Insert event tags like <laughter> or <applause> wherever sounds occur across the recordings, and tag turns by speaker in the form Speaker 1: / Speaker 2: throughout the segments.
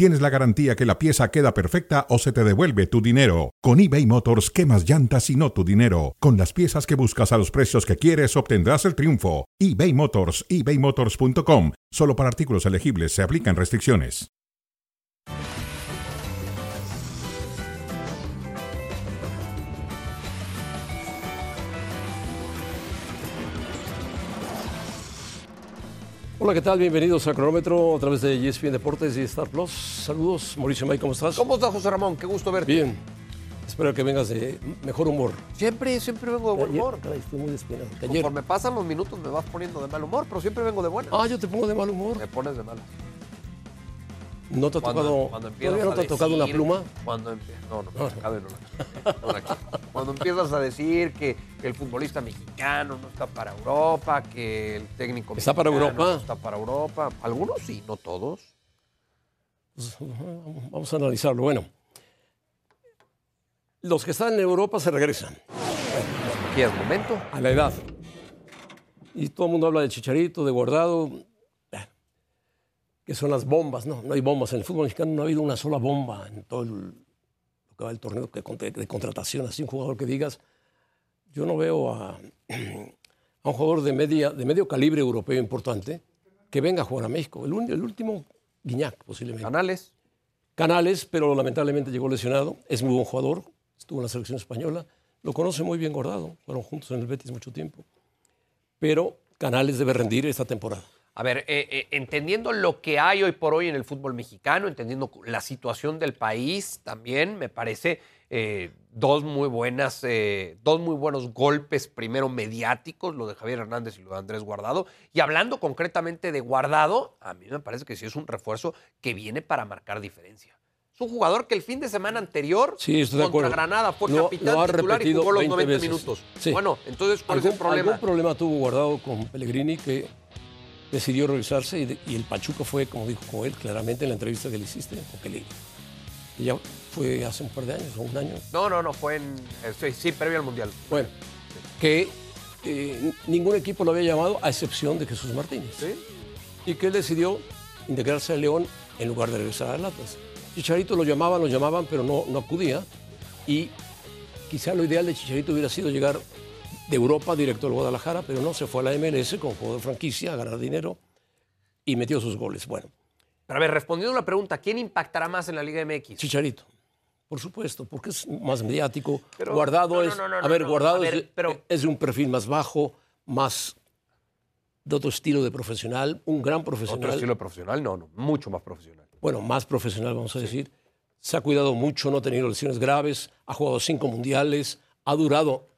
Speaker 1: tienes la garantía que la pieza queda perfecta o se te devuelve tu dinero. Con eBay Motors, quemas llantas y no tu dinero. Con las piezas que buscas a los precios que quieres, obtendrás el triunfo. eBay Motors, ebaymotors.com. Solo para artículos elegibles se aplican restricciones.
Speaker 2: Hola, ¿qué tal? Bienvenidos a Cronómetro a través de ESPN Deportes y Star Plus. Saludos, Mauricio May, ¿cómo estás?
Speaker 3: ¿Cómo estás, José Ramón? Qué gusto verte.
Speaker 2: Bien. Espero que vengas de mejor humor.
Speaker 3: Siempre, siempre vengo de buen humor.
Speaker 2: caray, estoy muy despeinado.
Speaker 3: Conforme pasan los minutos me vas poniendo de mal humor, pero siempre vengo de buena.
Speaker 2: Ah, yo te pongo de mal humor.
Speaker 3: Me pones de mala.
Speaker 2: ¿No te ha tocado, todavía no te tocado una pluma?
Speaker 3: Cuando no, no, quiero. Cuando empiezas a decir que el futbolista mexicano no está para Europa, que el técnico
Speaker 2: ¿Está para
Speaker 3: mexicano
Speaker 2: Europa?
Speaker 3: no está para Europa. Algunos sí, no todos.
Speaker 2: Pues, Vamos a analizarlo. Bueno, los que están en Europa se regresan
Speaker 3: Aquí es momento.
Speaker 2: a la edad. Y todo el mundo habla de Chicharito, de Guardado, que son las bombas. No, no hay bombas. En el fútbol mexicano no ha habido una sola bomba en todo el, lo que va el torneo de, de contratación. Así un jugador que digas, yo no veo a, <clears throat> a un jugador de, media, de medio calibre europeo importante que venga a jugar a México. El, un- el último, Guiñac, posiblemente.
Speaker 3: Canales.
Speaker 2: Canales, pero lamentablemente llegó lesionado. Es muy buen jugador, estuvo en la selección española. Lo conoce muy bien Guardado, fueron juntos en el Betis mucho tiempo. Pero Canales debe rendir esta temporada.
Speaker 3: A ver, eh, eh, entendiendo lo que hay hoy por hoy en el fútbol mexicano, entendiendo la situación del país también, me parece eh, dos muy buenas, dos muy buenos golpes, primero mediáticos, lo de Javier Hernández y lo de Andrés Guardado. Y hablando concretamente de Guardado, a mí me parece que sí es un refuerzo que viene para marcar diferencia. Es un jugador que el fin de semana anterior
Speaker 2: Sí, estoy
Speaker 3: contra. Granada fue capitán titular y jugó los
Speaker 2: 20
Speaker 3: 90
Speaker 2: veces.
Speaker 3: minutos.
Speaker 2: Sí.
Speaker 3: Bueno, entonces, ¿cuál es el
Speaker 2: ¿Algún,
Speaker 3: problema?
Speaker 2: algún problema tuvo Guardado con Pellegrini que decidió revisarse y, de- y el Pachuca fue, como dijo Joel claramente en la entrevista que le hiciste, o que le, ya fue hace un par de años o un año.
Speaker 3: No, no, no, fue en. sí, sí, previo al Mundial.
Speaker 2: Bueno, que eh, ningún equipo lo había llamado a excepción de Jesús Martínez.
Speaker 3: ¿Sí?
Speaker 2: Y que él decidió integrarse al León en lugar de regresar al Atlas. Chicharito lo llamaban, lo llamaban, pero no, no acudía. Y quizá lo ideal de Chicharito hubiera sido llegar de Europa directo al Guadalajara, pero no, se fue a la MLS con juego de franquicia a ganar dinero y metió sus goles. Bueno,
Speaker 3: Pero a ver, respondiendo a la pregunta, ¿quién impactará más en la Liga MX?
Speaker 2: Chicharito. Por supuesto, porque es más mediático.
Speaker 3: Pero-
Speaker 2: guardado
Speaker 3: no, no,
Speaker 2: es.
Speaker 3: no, no,
Speaker 2: a ver,
Speaker 3: no,
Speaker 2: guardado
Speaker 3: a ver,
Speaker 2: es, de,
Speaker 3: pero-
Speaker 2: es de un perfil más bajo, más de otro estilo de profesional, un gran profesional.
Speaker 3: Otro estilo profesional, no, no, mucho más profesional.
Speaker 2: bueno, más profesional, vamos a decir. Se ha cuidado mucho, no ha tenido lesiones graves, ha jugado cinco mundiales, ha durado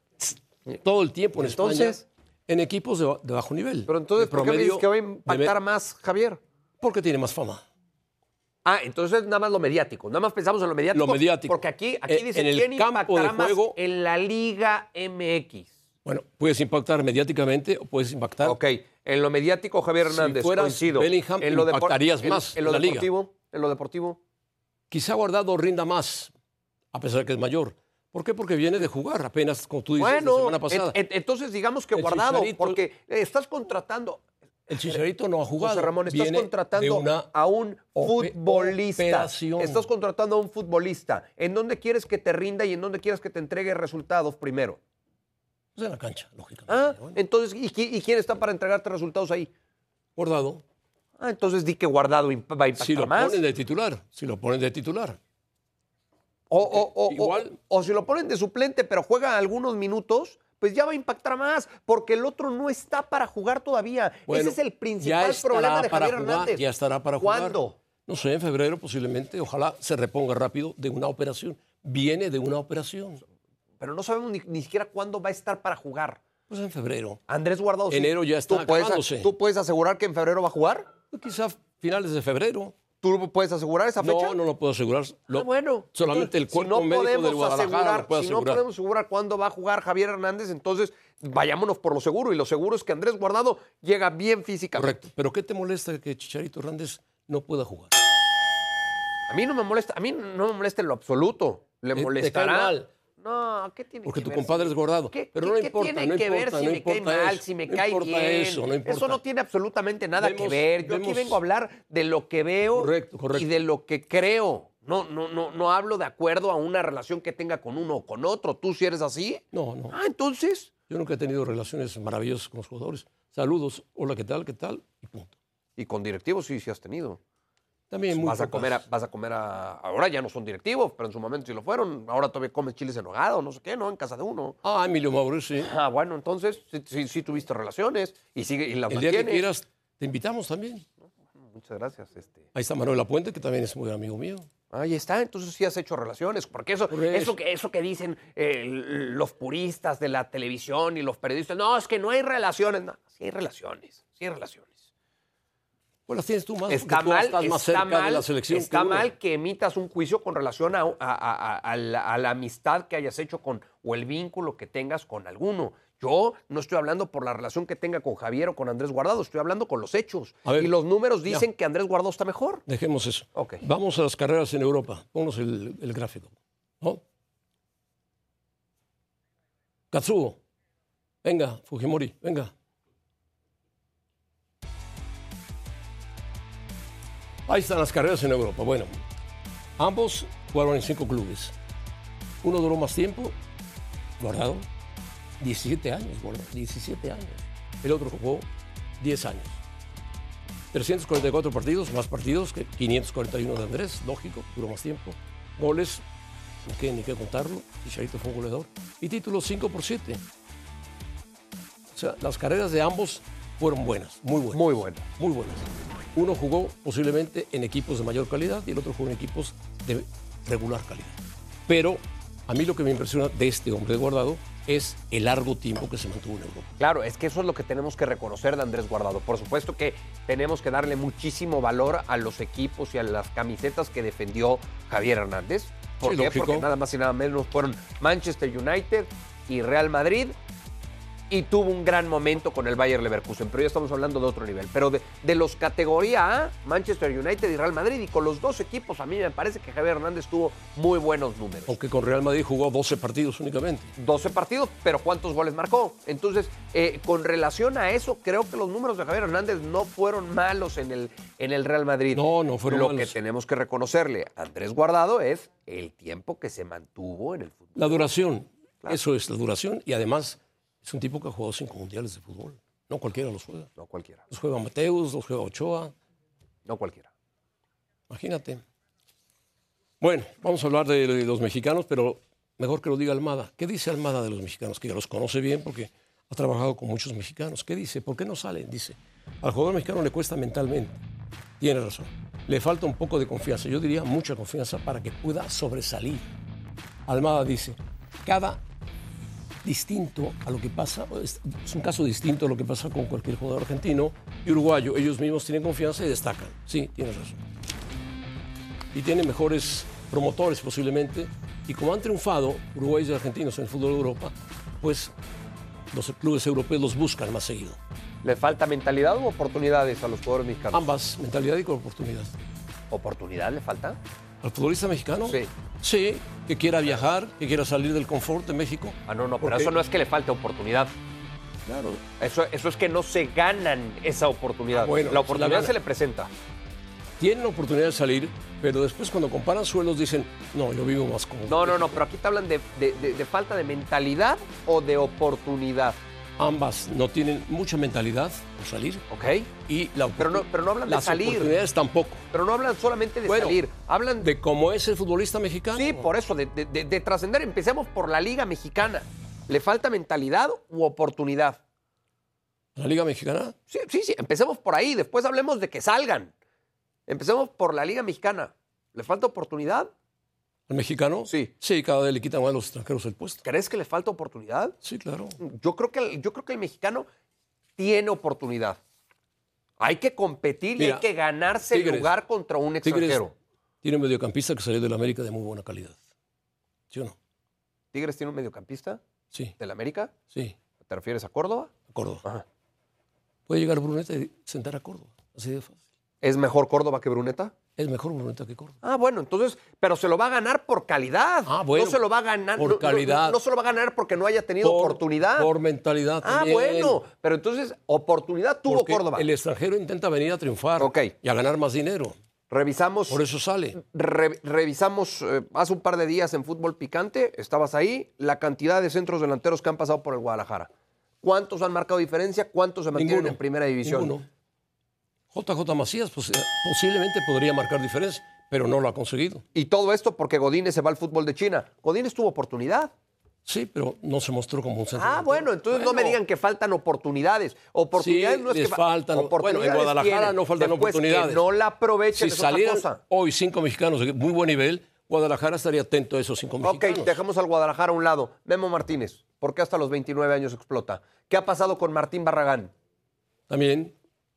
Speaker 2: todo el tiempo en
Speaker 3: Entonces-
Speaker 2: España en equipos de, ba- de bajo nivel.
Speaker 3: Pero entonces, ¿por qué me dices que va a impactar más Javier?
Speaker 2: Porque tiene más fama.
Speaker 3: Ah, entonces nada más lo mediático. Nada más pensamos en lo mediático.
Speaker 2: Lo mediático.
Speaker 3: Porque aquí, aquí
Speaker 2: Eh,
Speaker 3: dice
Speaker 2: en el
Speaker 3: quién
Speaker 2: campo de
Speaker 3: más en la Liga MX.
Speaker 2: Bueno, puedes impactar mediáticamente o puedes impactar.
Speaker 3: Ok, en lo mediático Javier
Speaker 2: Si
Speaker 3: Hernández,
Speaker 2: fueras
Speaker 3: coincido.
Speaker 2: Bellingham,
Speaker 3: en lo
Speaker 2: impactarías más
Speaker 3: En lo
Speaker 2: liga.
Speaker 3: deportivo, en lo deportivo.
Speaker 2: Quizá Guardado rinda más, a pesar de que es mayor. ¿Por qué? Porque viene de jugar apenas, como tú dices, la
Speaker 3: Bueno,
Speaker 2: semana pasada.
Speaker 3: en- en- entonces digamos que
Speaker 2: El
Speaker 3: guardado,
Speaker 2: Chicharito-
Speaker 3: porque eh, estás contratando,
Speaker 2: el Chicharito no ha jugado.
Speaker 3: José Ramón, estás
Speaker 2: Viene
Speaker 3: una
Speaker 2: una
Speaker 3: a un futbolista.
Speaker 2: operación.
Speaker 3: Estás contratando a un futbolista. ¿En dónde quieres que te rinda y en dónde quieres que te entregue resultados primero?
Speaker 2: Pues en la cancha, lógicamente.
Speaker 3: Ah,
Speaker 2: Bueno,
Speaker 3: entonces, ¿y, qui- y quién está para entregarte resultados ahí?
Speaker 2: Guardado.
Speaker 3: Ah, entonces di que guardado va a impactar
Speaker 2: Si lo
Speaker 3: más.
Speaker 2: ponen de titular, si lo ponen de titular.
Speaker 3: O, o- o-
Speaker 2: Igual.
Speaker 3: o- o si lo ponen de suplente, pero juega algunos minutos, pues ya va a impactar más, porque el otro no está para jugar todavía.
Speaker 2: Bueno,
Speaker 3: Ese es el principal problema de Javier
Speaker 2: jugar,
Speaker 3: Hernández.
Speaker 2: Ya estará para jugar.
Speaker 3: ¿Cuándo?
Speaker 2: No sé, en febrero posiblemente. Ojalá se reponga rápido de una operación. Viene de una operación.
Speaker 3: Pero no sabemos ni, ni siquiera cuándo va a estar para jugar.
Speaker 2: Pues en febrero.
Speaker 3: Andrés Guardado.
Speaker 2: Enero ya está
Speaker 3: ¿Tú puedes. ¿Tú puedes asegurar que en febrero va a jugar?
Speaker 2: Quizá finales de febrero.
Speaker 3: ¿Tú puedes asegurar esa fecha?
Speaker 2: No, no lo puedo asegurar. Lo-
Speaker 3: Ah, bueno.
Speaker 2: Solamente el cuerpo
Speaker 3: si no
Speaker 2: médico
Speaker 3: podemos
Speaker 2: del Guadalajara
Speaker 3: asegurar,
Speaker 2: lo puede
Speaker 3: Si no podemos asegurar cuándo va a jugar Javier Hernández, entonces vayámonos por lo seguro. Y lo seguro es que Andrés Guardado llega bien físicamente.
Speaker 2: Correcto. ¿Pero qué te molesta que Chicharito Hernández no pueda jugar?
Speaker 3: A mí no me molesta, a mí no me molesta en lo absoluto. Le
Speaker 2: te
Speaker 3: molestará.
Speaker 2: cae mal.
Speaker 3: No, ¿qué tiene
Speaker 2: Porque
Speaker 3: que
Speaker 2: tu
Speaker 3: ver?
Speaker 2: compadre es Guardado.
Speaker 3: ¿Qué,
Speaker 2: Pero no
Speaker 3: qué
Speaker 2: importa,
Speaker 3: tiene
Speaker 2: no
Speaker 3: que ver si
Speaker 2: no
Speaker 3: me cae mal,
Speaker 2: eso,
Speaker 3: si me
Speaker 2: no
Speaker 3: cae
Speaker 2: importa
Speaker 3: bien?
Speaker 2: eso, no importa.
Speaker 3: no tiene absolutamente nada que ver. Yo aquí
Speaker 2: vemos-
Speaker 3: vengo a hablar de lo que veo
Speaker 2: Correcto, correcto.
Speaker 3: y de lo que creo. No, no, no, no hablo de acuerdo a una relación que tenga con uno o con otro. ¿Tú si eres así?
Speaker 2: No, no.
Speaker 3: Ah, entonces.
Speaker 2: Yo nunca he tenido relaciones maravillosas con los jugadores. Saludos, hola, ¿qué tal? ¿Qué tal? Y punto.
Speaker 3: Y con directivos sí, sí has tenido.
Speaker 2: También muy
Speaker 3: vas a comer, a- vas a comer a. Ahora ya no son directivos, pero en su momento sí lo fueron. Ahora todavía comes chiles en nogada o no sé qué, ¿no? En casa de uno.
Speaker 2: Ah, Emilio Mauro, sí.
Speaker 3: Ah, bueno, entonces sí, sí, sí tuviste relaciones y sigue y las
Speaker 2: El día que quieras, te invitamos también.
Speaker 3: Muchas gracias. Este.
Speaker 2: Ahí está Manuel Lapuente, que también es muy amigo mío.
Speaker 3: Ahí está, entonces sí has hecho relaciones, porque eso,
Speaker 2: Por eso.
Speaker 3: eso, que, eso que dicen eh, los puristas de la televisión y los periodistas, no, es que no hay relaciones. No, sí hay relaciones, sí hay relaciones.
Speaker 2: Pues las tienes tú más.
Speaker 3: Está
Speaker 2: tú
Speaker 3: mal,
Speaker 2: estás más
Speaker 3: está
Speaker 2: cerca
Speaker 3: mal,
Speaker 2: de la selección.
Speaker 3: está
Speaker 2: que
Speaker 3: mal que emitas un juicio con relación a, a- a- la, a la amistad que hayas hecho con, o el vínculo que tengas con alguno. Yo no estoy hablando por la relación que tenga con Javier o con Andrés Guardado, estoy hablando con los hechos.
Speaker 2: Ver,
Speaker 3: y los números
Speaker 2: ya.
Speaker 3: dicen que Andrés Guardado está mejor.
Speaker 2: Dejemos eso. Vamos a las carreras en Europa. Ponnos el, el gráfico. ¿no? Katsuo. Venga, Fujimori, venga. Ahí están las carreras en Europa. Bueno, ambos jugaron en cinco clubes. Uno duró más tiempo, guardado, 17 años, guardado, 17 años. El otro jugó 10 años. 344 partidos, más partidos que 541 de Andrés, lógico, duró más tiempo. Goles, ni qué, ni qué contarlo, Chicharito fue un goleador. Y títulos 5 por 7. O sea, las carreras de ambos fueron buenas, muy buenas.
Speaker 3: Muy bueno.
Speaker 2: Muy buenas. Uno jugó posiblemente en equipos de mayor calidad y el otro jugó en equipos de regular calidad. Pero a mí lo que me impresiona de este hombre de guardado es el largo tiempo que se mantuvo en Europa.
Speaker 3: Claro, es que eso es lo que tenemos que reconocer de Andrés Guardado. Por supuesto que tenemos que darle muchísimo valor a los equipos y a las camisetas que defendió Javier Hernández. ¿Por
Speaker 2: Sí,
Speaker 3: qué? Porque nada más y nada menos fueron Manchester United y Real Madrid. Y tuvo un gran momento con el Bayer Leverkusen, pero ya estamos hablando de otro nivel. Pero de, de los categoría A, Manchester United y Real Madrid, y con los dos equipos, a mí me parece que Javier Hernández tuvo muy buenos números.
Speaker 2: Aunque con Real Madrid jugó 12 partidos únicamente.
Speaker 3: 12 partidos, pero ¿cuántos goles marcó? Entonces, eh, con relación a eso, creo que los números de Javier Hernández no fueron malos en el, en el Real Madrid.
Speaker 2: No, no fueron
Speaker 3: Lo
Speaker 2: malos.
Speaker 3: que tenemos que reconocerle a Andrés Guardado es el tiempo que se mantuvo en el fútbol.
Speaker 2: La duración, eso es la duración y además es un tipo que ha jugado cinco mundiales de fútbol. No cualquiera los juega.
Speaker 3: No cualquiera,
Speaker 2: Los juega Mateus, los juega Ochoa,
Speaker 3: no cualquiera.
Speaker 2: imagínate. Bueno, vamos a hablar de, de los mexicanos, pero mejor que lo diga Almada. ¿Qué dice Almada de los mexicanos? Que ya los conoce bien porque ha trabajado con muchos mexicanos. ¿Qué dice? ¿Por qué no salen? Dice, al jugador mexicano le cuesta mentalmente. Tiene razón. Le falta un poco de confianza. Yo diría mucha confianza para que pueda sobresalir. Almada dice, cada distinto a lo que pasa, es, un caso distinto a lo que pasa con cualquier jugador argentino y uruguayo. Ellos mismos tienen confianza y destacan. Sí, tienes razón. Y tienen mejores promotores posiblemente. Y como han triunfado uruguayos y argentinos en el fútbol de Europa, pues los clubes europeos los buscan más seguido.
Speaker 3: ¿Le falta mentalidad o oportunidades a los jugadores mexicanos?
Speaker 2: Ambas, mentalidad y oportunidad.
Speaker 3: ¿Oportunidad le falta?
Speaker 2: ¿Al futbolista mexicano?
Speaker 3: Sí.
Speaker 2: Sí, que quiera viajar, que quiera salir del confort de México.
Speaker 3: Ah, no, no, pero eso no es que le falte oportunidad.
Speaker 2: Claro.
Speaker 3: Eso, eso es que no se ganan esa oportunidad.
Speaker 2: Ah, bueno,
Speaker 3: la oportunidad se le presenta.
Speaker 2: Tienen la oportunidad de salir, pero después cuando comparan suelos dicen, no, yo vivo más cómodo.
Speaker 3: No, no, no, pero aquí te hablan de, de- de- de falta de mentalidad o de oportunidad,
Speaker 2: Ambas no tienen mucha mentalidad por salir
Speaker 3: ¿ok?
Speaker 2: y la
Speaker 3: Pero no, pero no hablan de
Speaker 2: las
Speaker 3: salir,
Speaker 2: oportunidades tampoco.
Speaker 3: pero no hablan solamente de
Speaker 2: Bueno,
Speaker 3: salir, hablan de...
Speaker 2: De cómo es el futbolista mexicano.
Speaker 3: Sí, por eso, de, de- de- de trascender. Empecemos por la Liga Mexicana. ¿Le falta mentalidad u oportunidad?
Speaker 2: La Liga Mexicana,
Speaker 3: Sí, sí, sí, empecemos por ahí, después hablemos de que salgan. Empecemos por la Liga Mexicana. ¿Le falta oportunidad?
Speaker 2: Al mexicano.
Speaker 3: Sí.
Speaker 2: Sí, cada vez le quitan más a los extranjeros el puesto.
Speaker 3: ¿Crees que le falta oportunidad?
Speaker 2: Sí, claro.
Speaker 3: Yo creo que el, yo creo que el mexicano tiene oportunidad. Hay que competir y hay que ganarse el
Speaker 2: Tigres.
Speaker 3: lugar contra un
Speaker 2: Tigres
Speaker 3: extranjero.
Speaker 2: tiene un mediocampista que salió de la América de muy buena calidad. ¿Sí o no?
Speaker 3: ¿Tigres tiene un mediocampista
Speaker 2: Sí,
Speaker 3: del América?
Speaker 2: sí.
Speaker 3: ¿Te refieres a Córdoba?
Speaker 2: Córdoba.
Speaker 3: Ajá.
Speaker 2: Puede llegar Bruneta y sentar a Córdoba. Así de fácil.
Speaker 3: ¿Es mejor Córdoba que Bruneta?
Speaker 2: Es mejor Bruneta que Córdoba.
Speaker 3: Ah, bueno, entonces, pero se lo va a ganar por calidad.
Speaker 2: Ah, bueno,
Speaker 3: No se lo va a ganar
Speaker 2: por
Speaker 3: no-
Speaker 2: calidad.
Speaker 3: No, se lo va a ganar porque no haya tenido
Speaker 2: Por-
Speaker 3: oportunidad.
Speaker 2: Por mentalidad
Speaker 3: ah,
Speaker 2: también.
Speaker 3: bueno, pero entonces oportunidad tuvo
Speaker 2: Porque
Speaker 3: Córdoba.
Speaker 2: El extranjero intenta venir a triunfar
Speaker 3: Ok.
Speaker 2: y a ganar más dinero.
Speaker 3: Revisamos.
Speaker 2: Por eso sale.
Speaker 3: Re- revisamos eh, hace un par de días en Fútbol Picante, estabas ahí, la cantidad de centros delanteros que han pasado por el Guadalajara. ¿Cuántos han marcado diferencia? ¿Cuántos se mantienen
Speaker 2: Ninguno.
Speaker 3: en primera división?
Speaker 2: Ninguno. JJ Macías pues, eh, posiblemente podría marcar diferencia, pero no lo ha conseguido.
Speaker 3: Y todo esto porque Godínez se va al fútbol de China. Godínez tuvo oportunidad.
Speaker 2: Sí, pero no se mostró como un centro.
Speaker 3: Ah, bueno, entonces no me digan que faltan oportunidades. Oportunidades
Speaker 2: Sí,
Speaker 3: no es
Speaker 2: les
Speaker 3: que fa-
Speaker 2: faltan. Bueno, en
Speaker 3: oportunidades
Speaker 2: Guadalajara
Speaker 3: tienen.
Speaker 2: no faltan
Speaker 3: Después,
Speaker 2: oportunidades.
Speaker 3: Que no la aprovechen
Speaker 2: Si
Speaker 3: es otra
Speaker 2: salieran hoy cinco mexicanos de muy buen nivel, Guadalajara estaría atento a esos cinco
Speaker 3: Ok,
Speaker 2: mexicanos.
Speaker 3: dejamos al Guadalajara a un lado. Memo Martínez, ¿por qué hasta los 29 años explota? ¿Qué ha pasado con Martín Barragán?
Speaker 2: También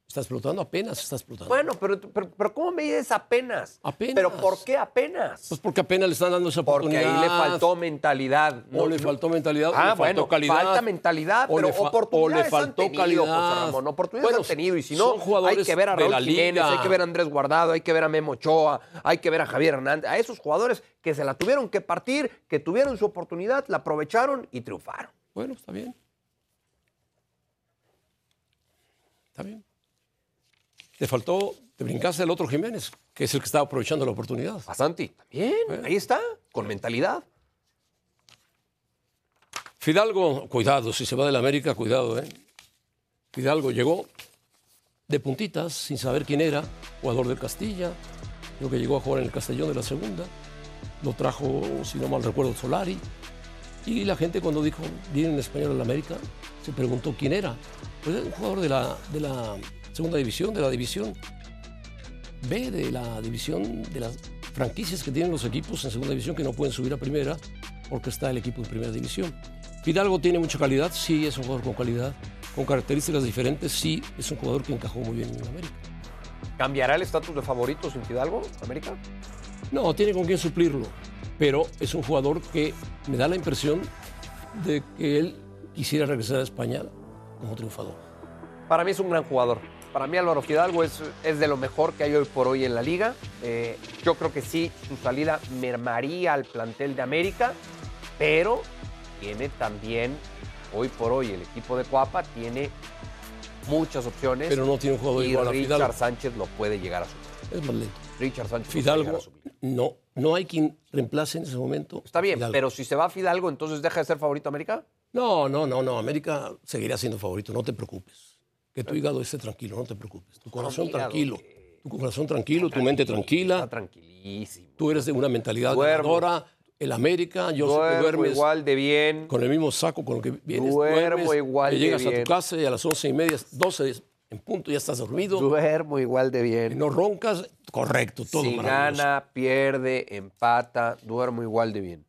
Speaker 2: está explotando, apenas está explotando.
Speaker 3: Bueno, pero, pero, pero ¿cómo me dices apenas?
Speaker 2: Apenas.
Speaker 3: ¿Pero por qué apenas?
Speaker 2: Pues porque apenas le están dando esa
Speaker 3: Porque
Speaker 2: oportunidad.
Speaker 3: ahí le faltó mentalidad.
Speaker 2: O le faltó mentalidad, o
Speaker 3: Ah,
Speaker 2: le faltó
Speaker 3: bueno,
Speaker 2: calidad.
Speaker 3: falta mentalidad,
Speaker 2: o
Speaker 3: pero
Speaker 2: fa-
Speaker 3: oportunidades
Speaker 2: o le faltó
Speaker 3: han tenido,
Speaker 2: calidad.
Speaker 3: José Ramón, oportunidades
Speaker 2: Bueno,
Speaker 3: han tenido. Y si no, hay que ver a Raúl Jiménez, hay que ver a Andrés Guardado, hay que ver a Memo Ochoa, hay que ver a Javier Hernández, a esos jugadores que se la tuvieron que partir, que tuvieron su oportunidad, la aprovecharon y triunfaron.
Speaker 2: Bueno, está bien. Está bien. Te faltó, te brincaste el otro Jiménez, que es el que estaba aprovechando la oportunidad.
Speaker 3: A Santi, también, ahí está, con mentalidad.
Speaker 2: Fidalgo, cuidado, si se va del América, cuidado, ¿eh? Fidalgo llegó de puntitas, sin saber quién era, jugador del Castilla, creo que llegó a jugar en el Castellón de la segunda, lo trajo, si no mal recuerdo, Solari, y la gente cuando dijo, viene en español al América, se preguntó quién era. Pues era un jugador de la, de la segunda división, de la división B, de la división de las franquicias que tienen los equipos en segunda división que no pueden subir a primera porque está el equipo de primera división. Fidalgo tiene mucha calidad, sí, es un jugador con calidad, con características diferentes, sí, es un jugador que encajó muy bien en América.
Speaker 3: ¿Cambiará el estatus de favorito sin Fidalgo, América?
Speaker 2: No, tiene con quién suplirlo, pero es un jugador que me da la impresión de que él quisiera regresar a España como triunfador.
Speaker 3: Para mí es un gran jugador. Para mí Álvaro Fidalgo es, es de lo mejor que hay hoy por hoy en la liga. Eh, yo creo que sí, su salida mermaría al plantel de América, pero tiene también, hoy por hoy, el equipo de Cuapa tiene muchas opciones.
Speaker 2: Pero no tiene un jugador
Speaker 3: y
Speaker 2: igual a
Speaker 3: Richard
Speaker 2: Fidalgo.
Speaker 3: Sánchez lo puede llegar a suplir.
Speaker 2: Es más lento.
Speaker 3: Richard Sánchez lo puede llegar
Speaker 2: Fidalgo,
Speaker 3: a
Speaker 2: no, no hay quien reemplace en ese momento.
Speaker 3: Está bien,
Speaker 2: Fidalgo.
Speaker 3: pero si se va Fidalgo, entonces deja de ser favorito América.
Speaker 2: No, no, no, no. América seguirá siendo favorito, no te preocupes. Que tu hígado esté tranquilo, no te preocupes. Tu corazón
Speaker 3: hígado,
Speaker 2: tranquilo. Tu corazón tranquilo, tu mente
Speaker 3: Está
Speaker 2: tranquila.
Speaker 3: tranquilísimo.
Speaker 2: Tú eres de una mentalidad
Speaker 3: Duermo.
Speaker 2: ganadora. El América, yo sé que
Speaker 3: Duermo
Speaker 2: duermes
Speaker 3: igual de bien.
Speaker 2: con el mismo saco con el que vienes.
Speaker 3: Duermo
Speaker 2: duermes,
Speaker 3: igual
Speaker 2: que
Speaker 3: de
Speaker 2: llegas a
Speaker 3: bien.
Speaker 2: tu casa y a las once y media, doce en punto, ya estás dormido.
Speaker 3: Duermo igual de bien.
Speaker 2: No roncas, correcto, todo
Speaker 3: si gana, pierde, empata, duermo igual de bien.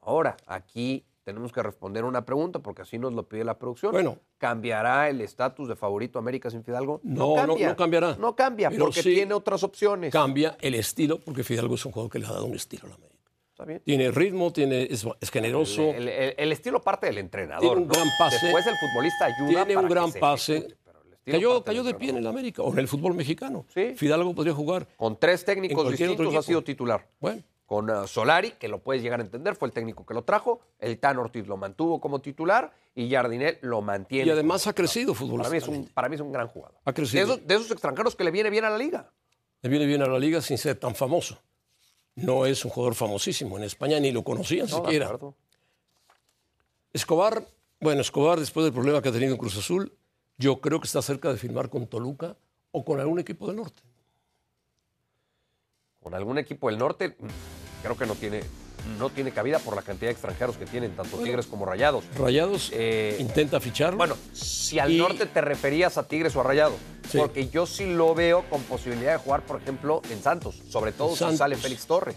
Speaker 3: Ahora, aquí tenemos que responder una pregunta porque así nos lo pide la producción.
Speaker 2: Bueno.
Speaker 3: ¿Cambiará el estatus de favorito América sin Fidalgo?
Speaker 2: No, no, no cambiará.
Speaker 3: No cambia
Speaker 2: Pero
Speaker 3: porque
Speaker 2: sí
Speaker 3: tiene otras opciones.
Speaker 2: Cambia el estilo, porque Fidalgo es un jugador que le ha dado un estilo a la América.
Speaker 3: Está bien.
Speaker 2: Tiene ritmo, tiene, es, es generoso.
Speaker 3: El, el- el estilo parte del entrenador.
Speaker 2: Tiene un
Speaker 3: ¿no?
Speaker 2: gran pase.
Speaker 3: Después el futbolista ayuda.
Speaker 2: Tiene
Speaker 3: para
Speaker 2: un gran
Speaker 3: se
Speaker 2: pase. Cayó, cayó de pie en el América o en el fútbol mexicano.
Speaker 3: Sí.
Speaker 2: Fidalgo podría jugar.
Speaker 3: Con tres técnicos
Speaker 2: otro
Speaker 3: distintos ha sido titular.
Speaker 2: Bueno,
Speaker 3: con uh, Solari, que lo puedes llegar a entender, fue el técnico que lo trajo, el Tan Ortiz lo mantuvo como titular y Jardinel lo mantiene.
Speaker 2: y además ha crecido
Speaker 3: titular. Para mí, es un,
Speaker 2: futbolísticamente.
Speaker 3: para mí es un gran jugador.
Speaker 2: Ha
Speaker 3: De
Speaker 2: crecido.
Speaker 3: esos, de esos extranjeros que le viene bien a la liga.
Speaker 2: Le viene bien a la liga sin ser tan famoso. No es un jugador famosísimo. En España ni lo conocían
Speaker 3: No,
Speaker 2: siquiera. Escobar, bueno, Escobar, después del problema que ha tenido en Cruz Azul, yo creo que está cerca de firmar con Toluca o con algún equipo del norte.
Speaker 3: Con algún equipo del norte, creo que no tiene, no tiene cabida por la cantidad de extranjeros que tienen, tanto Tigres como Rayados.
Speaker 2: Rayados
Speaker 3: Eh,
Speaker 2: intenta ficharlo.
Speaker 3: Bueno, si al
Speaker 2: Y-
Speaker 3: norte te referías a Tigres o a Rayados,
Speaker 2: Sí.
Speaker 3: porque yo sí lo veo con posibilidad de jugar, por ejemplo, en Santos, sobre todo si sale Félix Torres.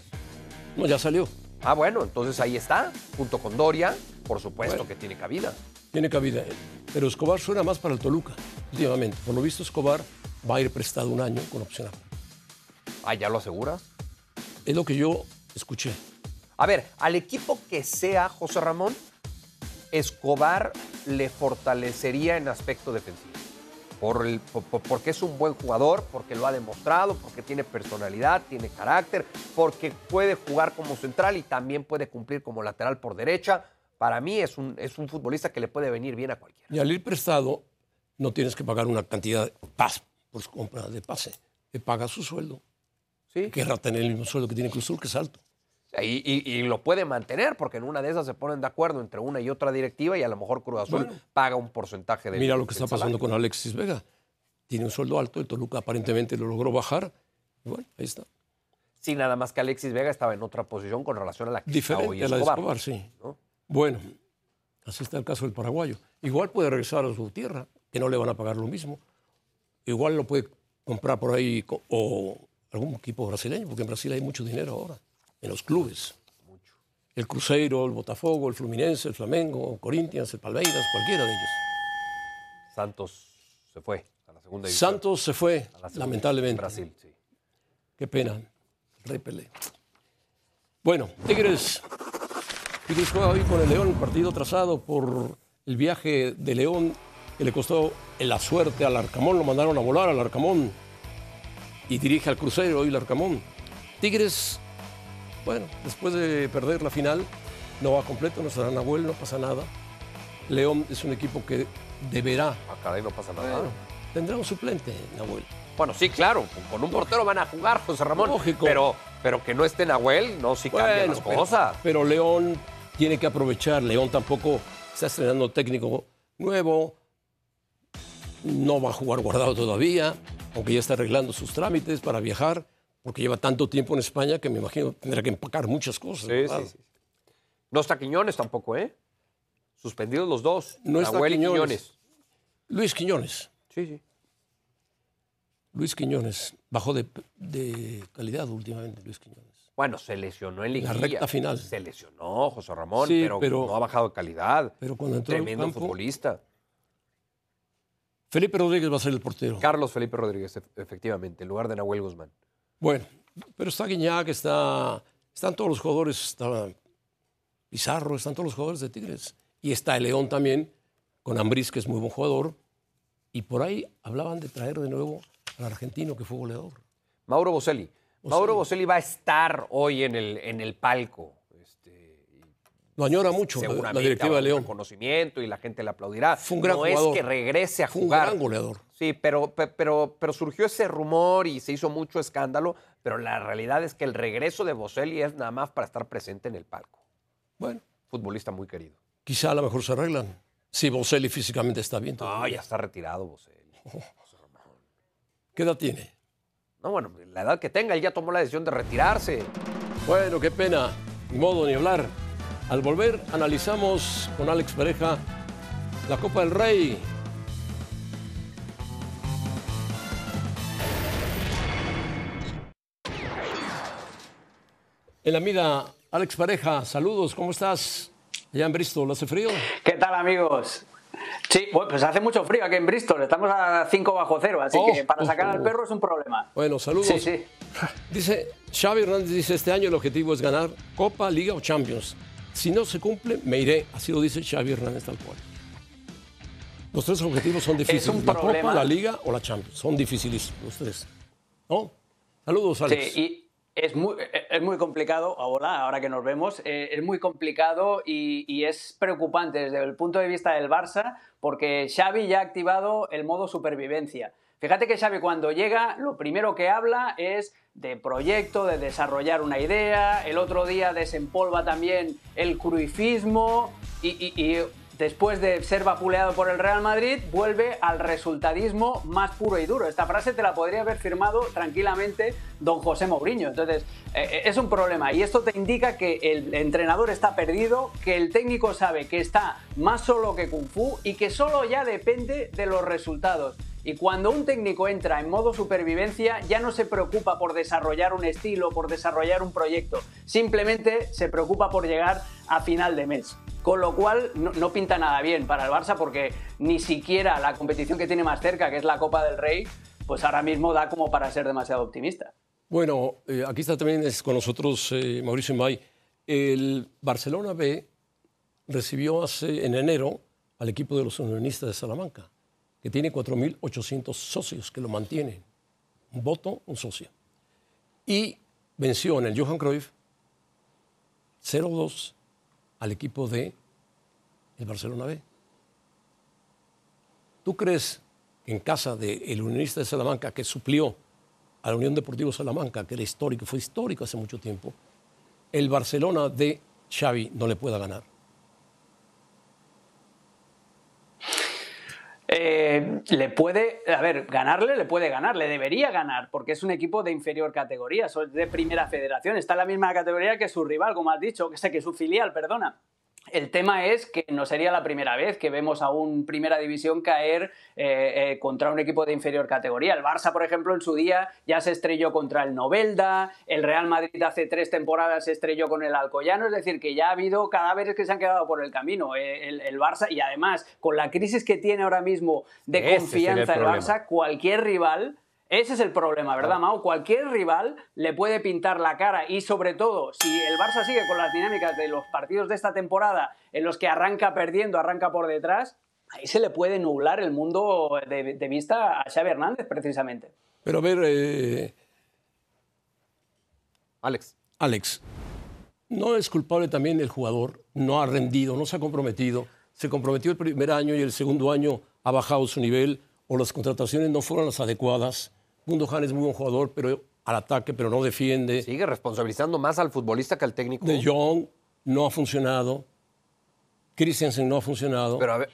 Speaker 2: no, ya salió.
Speaker 3: Ah, bueno, entonces ahí está, junto con Doria, por supuesto
Speaker 2: Bueno.
Speaker 3: que tiene cabida.
Speaker 2: Tiene cabida él. Pero Escobar suena más para el Toluca, últimamente. Por lo visto, Escobar va a ir prestado un año con opción.
Speaker 3: Ah, ¿ya lo aseguras?
Speaker 2: Es lo que yo escuché.
Speaker 3: A ver, al equipo que sea José Ramón, Escobar le fortalecería en aspecto defensivo. Por el, por- por- porque es un buen jugador, porque lo ha demostrado, porque tiene personalidad, tiene carácter, porque puede jugar como central y también puede cumplir como lateral por derecha. Para mí es un, es un futbolista que le puede venir bien a cualquiera.
Speaker 2: Y al ir prestado, no tienes que pagar una cantidad de pas por su compra de pase. Te paga su sueldo.
Speaker 3: ¿Sí?
Speaker 2: Querrá tener el mismo sueldo que tiene Cruz Azul, que es alto.
Speaker 3: Y, y- y lo puede mantener, porque en una de esas se ponen de acuerdo entre una y otra directiva y a lo mejor Cruz Azul
Speaker 2: Bueno.
Speaker 3: paga un porcentaje de
Speaker 2: Mira lo que está pasando con Alexis Vega. Tiene un sueldo alto, el Toluca aparentemente lo logró bajar. Y bueno, ahí está.
Speaker 3: Sí, nada más que Alexis Vega estaba en otra posición con relación a la que está hoy
Speaker 2: Diferente a la de
Speaker 3: Escobar.
Speaker 2: Sí.
Speaker 3: ¿no?
Speaker 2: Bueno, así está el caso del paraguayo. Igual puede regresar a su tierra, que no le van a pagar lo mismo. Igual lo puede comprar por ahí o algún equipo brasileño, porque en Brasil hay mucho dinero ahora, en los clubes. El Cruzeiro, el Botafogo, el Fluminense, el Flamengo, Corinthians, el Palmeiras, cualquiera de ellos.
Speaker 3: Santos se fue a la segunda división.
Speaker 2: Santos se fue, lamentablemente.
Speaker 3: en Brasil, sí.
Speaker 2: Qué pena. El Rey Pelé. Bueno, Tigres. Tigres juega hoy con el León, partido trazado por el viaje de León que le costó la suerte al Arcamón. Lo mandaron a volar al Arcamón y dirige al Crucero hoy el Arcamón. Tigres, bueno, después de perder la final, no va completo, no estará Nahuel, no pasa nada. León es un equipo que deberá,
Speaker 3: Ah, caray, no pasa nada.
Speaker 2: bueno, tendrá un suplente, Nahuel.
Speaker 3: Bueno, sí, claro, con- un portero van a jugar, José Ramón.
Speaker 2: Lógico.
Speaker 3: Pero, pero que no esté Nahuel, no, sí
Speaker 2: Bueno,
Speaker 3: las
Speaker 2: pero-
Speaker 3: cosas.
Speaker 2: Pero León tiene que aprovechar. León tampoco está estrenando técnico nuevo. No va a jugar guardado todavía, aunque ya está arreglando sus trámites para viajar, porque lleva tanto tiempo en España que me imagino tendrá que empacar muchas cosas.
Speaker 3: Sí, sí, sí. No está Quiñones tampoco, ¿eh? Suspendidos los dos.
Speaker 2: No está
Speaker 3: Nahuel y
Speaker 2: Quiñones.
Speaker 3: Quiñones.
Speaker 2: Luis Quiñones.
Speaker 3: Sí, sí.
Speaker 2: Luis Quiñones. Bajó de, de calidad últimamente, Luis Quiñones.
Speaker 3: Bueno, se lesionó en
Speaker 2: La
Speaker 3: liguilla.
Speaker 2: recta final.
Speaker 3: Se lesionó, José Ramón,
Speaker 2: Sí,
Speaker 3: pero,
Speaker 2: pero-
Speaker 3: no ha bajado de calidad.
Speaker 2: Pero cuando entró al
Speaker 3: Tremendo
Speaker 2: campo-
Speaker 3: futbolista.
Speaker 2: Felipe Rodríguez va a ser el portero.
Speaker 3: Carlos Felipe Rodríguez, ef- efectivamente, en lugar de Nahuel Guzmán.
Speaker 2: Bueno, pero está Guiñac, está, están todos los jugadores, está Pizarro, están todos los jugadores de Tigres. Y está el León también, con Ambriz, que es muy buen jugador. Y por ahí hablaban de traer de nuevo al argentino, que fue goleador.
Speaker 3: Mauro Boselli. Mauro Boselli va a estar hoy en el, en el palco.
Speaker 2: Lo añora mucho la- la
Speaker 3: seguramente
Speaker 2: directiva de
Speaker 3: un
Speaker 2: León.
Speaker 3: reconocimiento y la gente le aplaudirá.
Speaker 2: Fue un gran
Speaker 3: no
Speaker 2: jugador.
Speaker 3: es que regrese a
Speaker 2: Fue un
Speaker 3: jugar.
Speaker 2: gran goleador.
Speaker 3: Sí, pero, pe- pero, pero surgió ese rumor y se hizo mucho escándalo, pero la realidad es que el regreso de Boselli es nada más para estar presente en el palco.
Speaker 2: Bueno,
Speaker 3: Futbolista muy querido.
Speaker 2: quizá a lo mejor se arreglan. Si Boselli físicamente está bien.
Speaker 3: No,
Speaker 2: todavía.
Speaker 3: ya está retirado Boselli. <laughs>
Speaker 2: ¿Qué edad tiene?
Speaker 3: No, bueno, la edad que tenga, él ya tomó la decisión de retirarse.
Speaker 2: Bueno, qué pena. Ni modo ni hablar. Al volver, analizamos con Alex Pareja la Copa del Rey. En la amiga Alex Pareja, saludos, ¿cómo estás? Allá en Bristol, ¿hace frío?
Speaker 4: ¿Qué tal amigos? Sí, pues hace mucho frío aquí en Bristol, estamos a 5 bajo cero, así
Speaker 2: Oh,
Speaker 4: que para sacar
Speaker 2: oh,
Speaker 4: al perro es un problema.
Speaker 2: Bueno, saludos.
Speaker 4: Sí, sí. <laughs>
Speaker 2: Dice, Xavi Hernández dice, este año el objetivo es ganar Copa, Liga o Champions. Si no se cumple, me iré. Así lo dice Xavi Hernández tal cual. Los tres objetivos son difíciles.
Speaker 4: un
Speaker 2: la Copa,
Speaker 4: problema.
Speaker 2: la Liga o la Champions. Son dificilísimos los tres. ¿No? Saludos, Alex.
Speaker 4: Sí, y es muy, es muy complicado, hola, ahora que nos vemos, eh, es muy complicado y, y es preocupante desde el punto de vista del Barça porque Xavi ya ha activado el modo supervivencia. Fíjate que Xavi cuando llega lo primero que habla es de proyecto, de desarrollar una idea, el otro día desempolva también el cruifismo y, después de ser vapuleado por el Real Madrid, vuelve al resultadismo más puro y duro. Esta frase te la podría haber firmado tranquilamente don José Mourinho. Entonces, eh, es un problema. Y esto te indica que el entrenador está perdido, que el técnico sabe que está más solo que Kung Fu y que solo ya depende de los resultados. Y cuando un técnico entra en modo supervivencia, ya no se preocupa por desarrollar un estilo, por desarrollar un proyecto. Simplemente se preocupa por llegar a final de mes. Con lo cual no, pinta nada bien para el Barça porque ni siquiera la competición que tiene más cerca, que es la Copa del Rey, pues ahora mismo da como para ser demasiado optimista.
Speaker 2: Bueno, eh, aquí está también con nosotros eh, Mauricio May. El Barcelona B recibió hace, en enero al equipo de los unionistas de Salamanca, que tiene 4.800 socios que lo mantienen. Un voto, un socio. Y venció en el Johan Cruyff 0-2 al equipo de el Barcelona B. ¿Tú crees que en casa del unionista de Salamanca, que suplió a la Unión Deportiva Salamanca, que era histórico, fue histórico hace mucho tiempo, el Barcelona de Xavi no le pueda ganar?
Speaker 4: Eh, le puede, a ver, ganarle le puede ganar, le debería ganar, porque es un equipo de inferior categoría, de primera federación, está en la misma categoría que su rival, como has dicho, que sé que su filial, perdona. El tema es que no sería la primera vez que vemos a un Primera División caer eh, eh, contra un equipo de inferior categoría. El Barça, por ejemplo, en su día ya se estrelló contra el Novelda, el Real Madrid hace tres temporadas se estrelló con el Alcoyano, es decir, que ya ha habido cadáveres que se han quedado por el camino. Eh, el, Barça, y además, con la crisis que tiene ahora mismo de confianza el Barça, cualquier rival ese es el problema, ¿verdad, Mao? Cualquier rival le puede pintar la cara y sobre todo, si el Barça sigue con las dinámicas de los partidos de esta temporada en los que arranca perdiendo, arranca por detrás, ahí se le puede nublar el mundo de, vista a Xavi Hernández, precisamente.
Speaker 2: Pero a ver, eh,
Speaker 3: Alex.
Speaker 2: Alex, ¿no es culpable también el jugador? No ha rendido, no se ha comprometido. Se comprometió el primer año y el segundo año ha bajado su nivel o las contrataciones no fueron las adecuadas Gundogan es muy buen jugador, pero al ataque, pero no defiende.
Speaker 3: Sigue responsabilizando más al futbolista que al técnico.
Speaker 2: De Jong no ha funcionado. Christensen no ha funcionado.
Speaker 3: Pero a ver.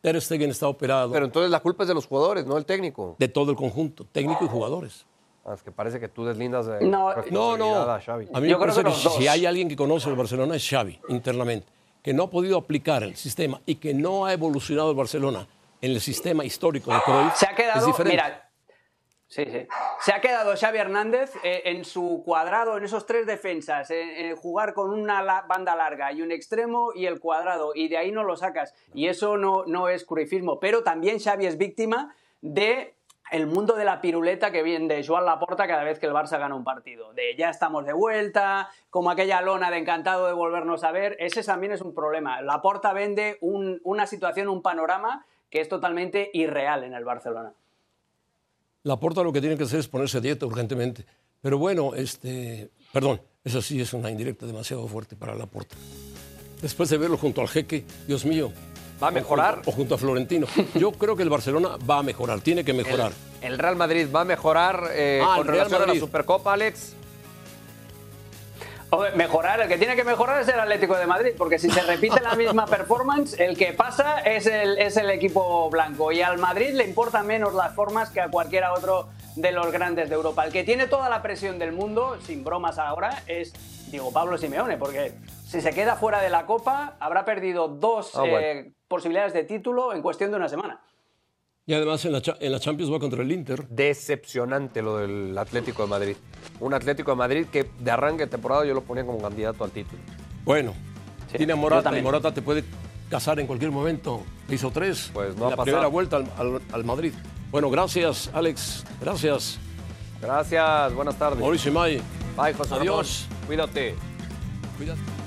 Speaker 2: Ter Stegen está operado.
Speaker 3: Pero entonces la culpa es de los jugadores, no del técnico.
Speaker 2: De todo el conjunto, técnico y jugadores.
Speaker 3: Ah, es que parece que tú deslindas de
Speaker 2: no, no, no. a Xavi. A mí me parece que, si hay alguien que conoce el Barcelona es Xavi, internamente, que no ha podido aplicar el sistema y que no ha evolucionado el Barcelona en el sistema histórico de Cruyff.
Speaker 4: Se ha quedado, mira, Sí, sí. Se ha quedado Xavi Hernández eh, en su cuadrado, en esos tres defensas, en, jugar con una banda larga y un extremo y el cuadrado, y de ahí no lo sacas. Y eso no, no es curifismo. Pero también Xavi es víctima de el mundo de la piruleta que viene de Joan Laporta cada vez que el Barça gana un partido. De ya estamos de vuelta, como aquella lona de encantado de volvernos a ver. Ese también es un problema. Laporta vende una situación, un panorama que es totalmente irreal en el Barcelona.
Speaker 2: La porta lo que tiene que hacer es ponerse a dieta urgentemente. Pero bueno, este, perdón, eso sí es una indirecta demasiado fuerte para la porta. Después de verlo junto al jeque, Dios mío.
Speaker 3: ¿Va a mejorar?
Speaker 2: O, junto a Florentino. Yo <laughs> creo que el Barcelona va a mejorar, tiene que mejorar.
Speaker 3: ¿El, Real Madrid va a mejorar eh, ah, con relación a la Supercopa, Alex?
Speaker 4: Mejorar, el que tiene que mejorar es el Atlético de Madrid, porque si se repite la misma performance, el que pasa es el, es el equipo blanco. Y al Madrid le importan menos las formas que a cualquiera otro de los grandes de Europa. El que tiene toda la presión del mundo, sin bromas ahora, es Diego Pablo Simeone, porque si se queda fuera de la Copa, habrá perdido dos ah, eh, posibilidades de título en cuestión de una semana.
Speaker 2: Y además en la, en la Champions va contra el Inter.
Speaker 3: Decepcionante lo del Atlético de Madrid. Un Atlético de Madrid que de arranque de temporada yo lo ponía como candidato al título.
Speaker 2: Bueno, tiene a Morata y Morata te puede casar en cualquier momento. hizo tres.
Speaker 3: Pues no
Speaker 2: la primera vuelta al, Madrid. Bueno, gracias, Alex. Gracias.
Speaker 3: Gracias. Buenas tardes.
Speaker 2: Mauricio May.
Speaker 3: Bye, José
Speaker 2: Adiós.
Speaker 3: Cuídate.
Speaker 2: Cuídate.